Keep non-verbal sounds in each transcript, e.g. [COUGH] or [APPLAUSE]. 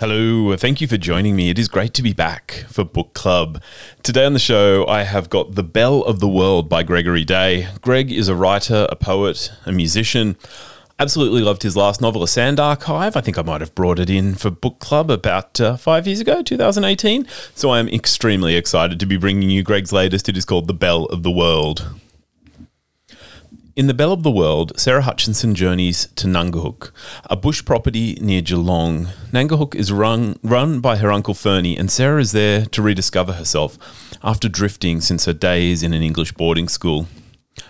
Hello, thank you for joining me. It is great to be back for Book Club. Today on the show, I have got The Bell of the World by Gregory Day. Greg is a writer, a poet, a musician. Absolutely loved his last novel, A Sand Archive. I think I might have brought it in for Book Club about uh, five years ago, 2018. So I am extremely excited to be bringing you Greg's latest. It is called The Bell of the World. In The Bell of the World, Sarah Hutchison journeys to Ngangahook, a bush property near Geelong. Ngangahook is run, run by her uncle Ferny, and Sarah is there to rediscover herself after drifting since her days in an English boarding school.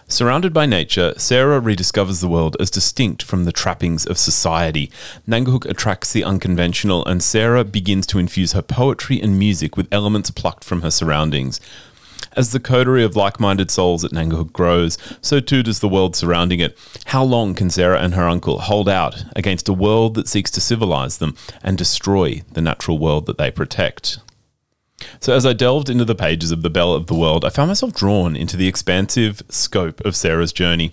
Surrounded by nature, Sarah rediscovers the world as distinct from the trappings of society. Ngangahook attracts the unconventional, and Sarah begins to infuse her poetry and music with elements plucked from her surroundings. As the coterie of like minded souls at Ngangahook grows, so too does the world surrounding it. How long can Sarah and her uncle hold out against a world that seeks to civilize them and destroy the natural world that they protect? So, as I delved into the pages of The Bell of the World, I found myself drawn into the expansive scope of Sarah's journey.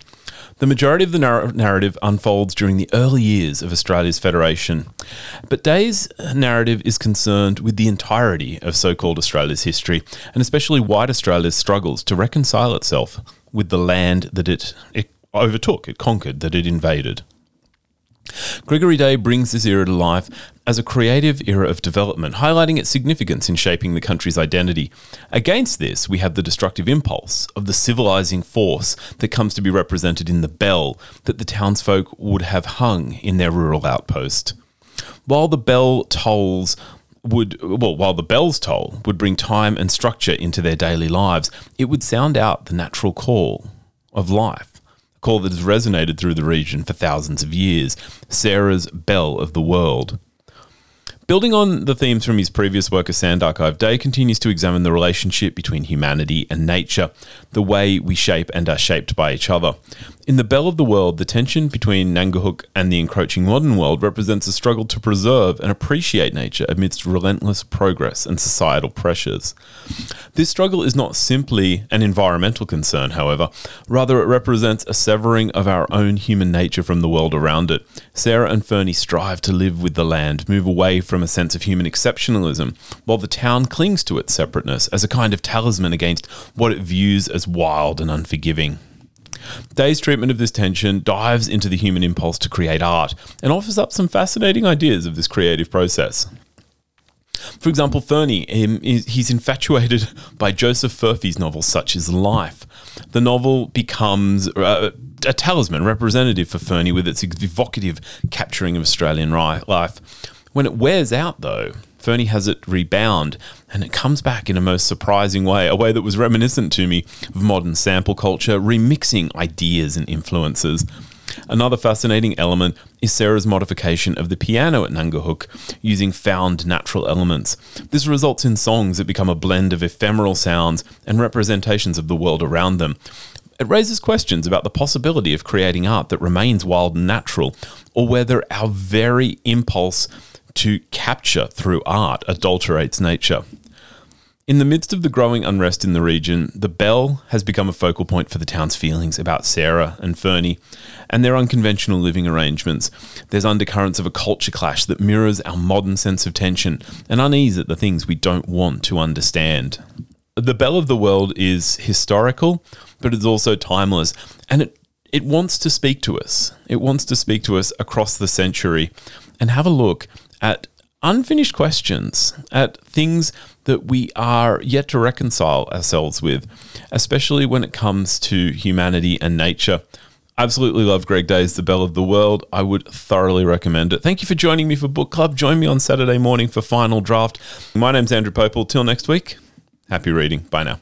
The majority of the nar- narrative unfolds during the early years of Australia's federation, but Day's narrative is concerned with the entirety of so called Australia's history, and especially white Australia's struggles to reconcile itself with the land that it, it overtook, it conquered, that it invaded. Gregory Day brings this era to life as a creative era of development, highlighting its significance in shaping the country's identity. Against this, we have the destructive impulse of the civilizing force that comes to be represented in the bell that the townsfolk would have hung in their rural outpost. While the bell tolls would well while the bell's toll would bring time and structure into their daily lives, it would sound out the natural call of life a call that has resonated through the region for thousands of years Sarah's Bell of the World. Building on the themes from his previous work, A Sand Archive, Day continues to examine the relationship between humanity and nature, the way we shape and are shaped by each other. In The Bell of the World, the tension between Ngangahook and the encroaching modern world represents a struggle to preserve and appreciate nature amidst relentless progress and societal pressures. This struggle is not simply an environmental concern, however, rather, it represents a severing of our own human nature from the world around it. Sarah and Ferny strive to live with the land, move away from a sense of human exceptionalism, while the town clings to its separateness as a kind of talisman against what it views as wild and unforgiving. Day's treatment of this tension dives into the human impulse to create art and offers up some fascinating ideas of this creative process. For example, Ferny, he's infatuated [LAUGHS] by Joseph Furphy's novels such as Life. The novel becomes uh, a talisman representative for Ferny with its evocative capturing of Australian life. When it wears out, though, Ferny has it rebound and it comes back in a most surprising way, a way that was reminiscent to me of modern sample culture, remixing ideas and influences. Another fascinating element is Sarah's modification of the piano at Ngangahook using found natural elements. This results in songs that become a blend of ephemeral sounds and representations of the world around them. It raises questions about the possibility of creating art that remains wild and natural, or whether our very impulse to capture through art adulterates nature. In the midst of the growing unrest in the region, the bell has become a focal point for the town's feelings about Sarah and Ferny and their unconventional living arrangements. There's undercurrents of a culture clash that mirrors our modern sense of tension and unease at the things we don't want to understand. The Bell of the World is historical, but it's also timeless, and it, it wants to speak to us. It wants to speak to us across the century and have a look at unfinished questions, at things that we are yet to reconcile ourselves with, especially when it comes to humanity and nature. Absolutely love Greg Day's The Bell of the World. I would thoroughly recommend it. Thank you for joining me for Book Club. Join me on Saturday morning for Final Draft. My name's Andrew Popel. Till next week, happy reading. Bye now.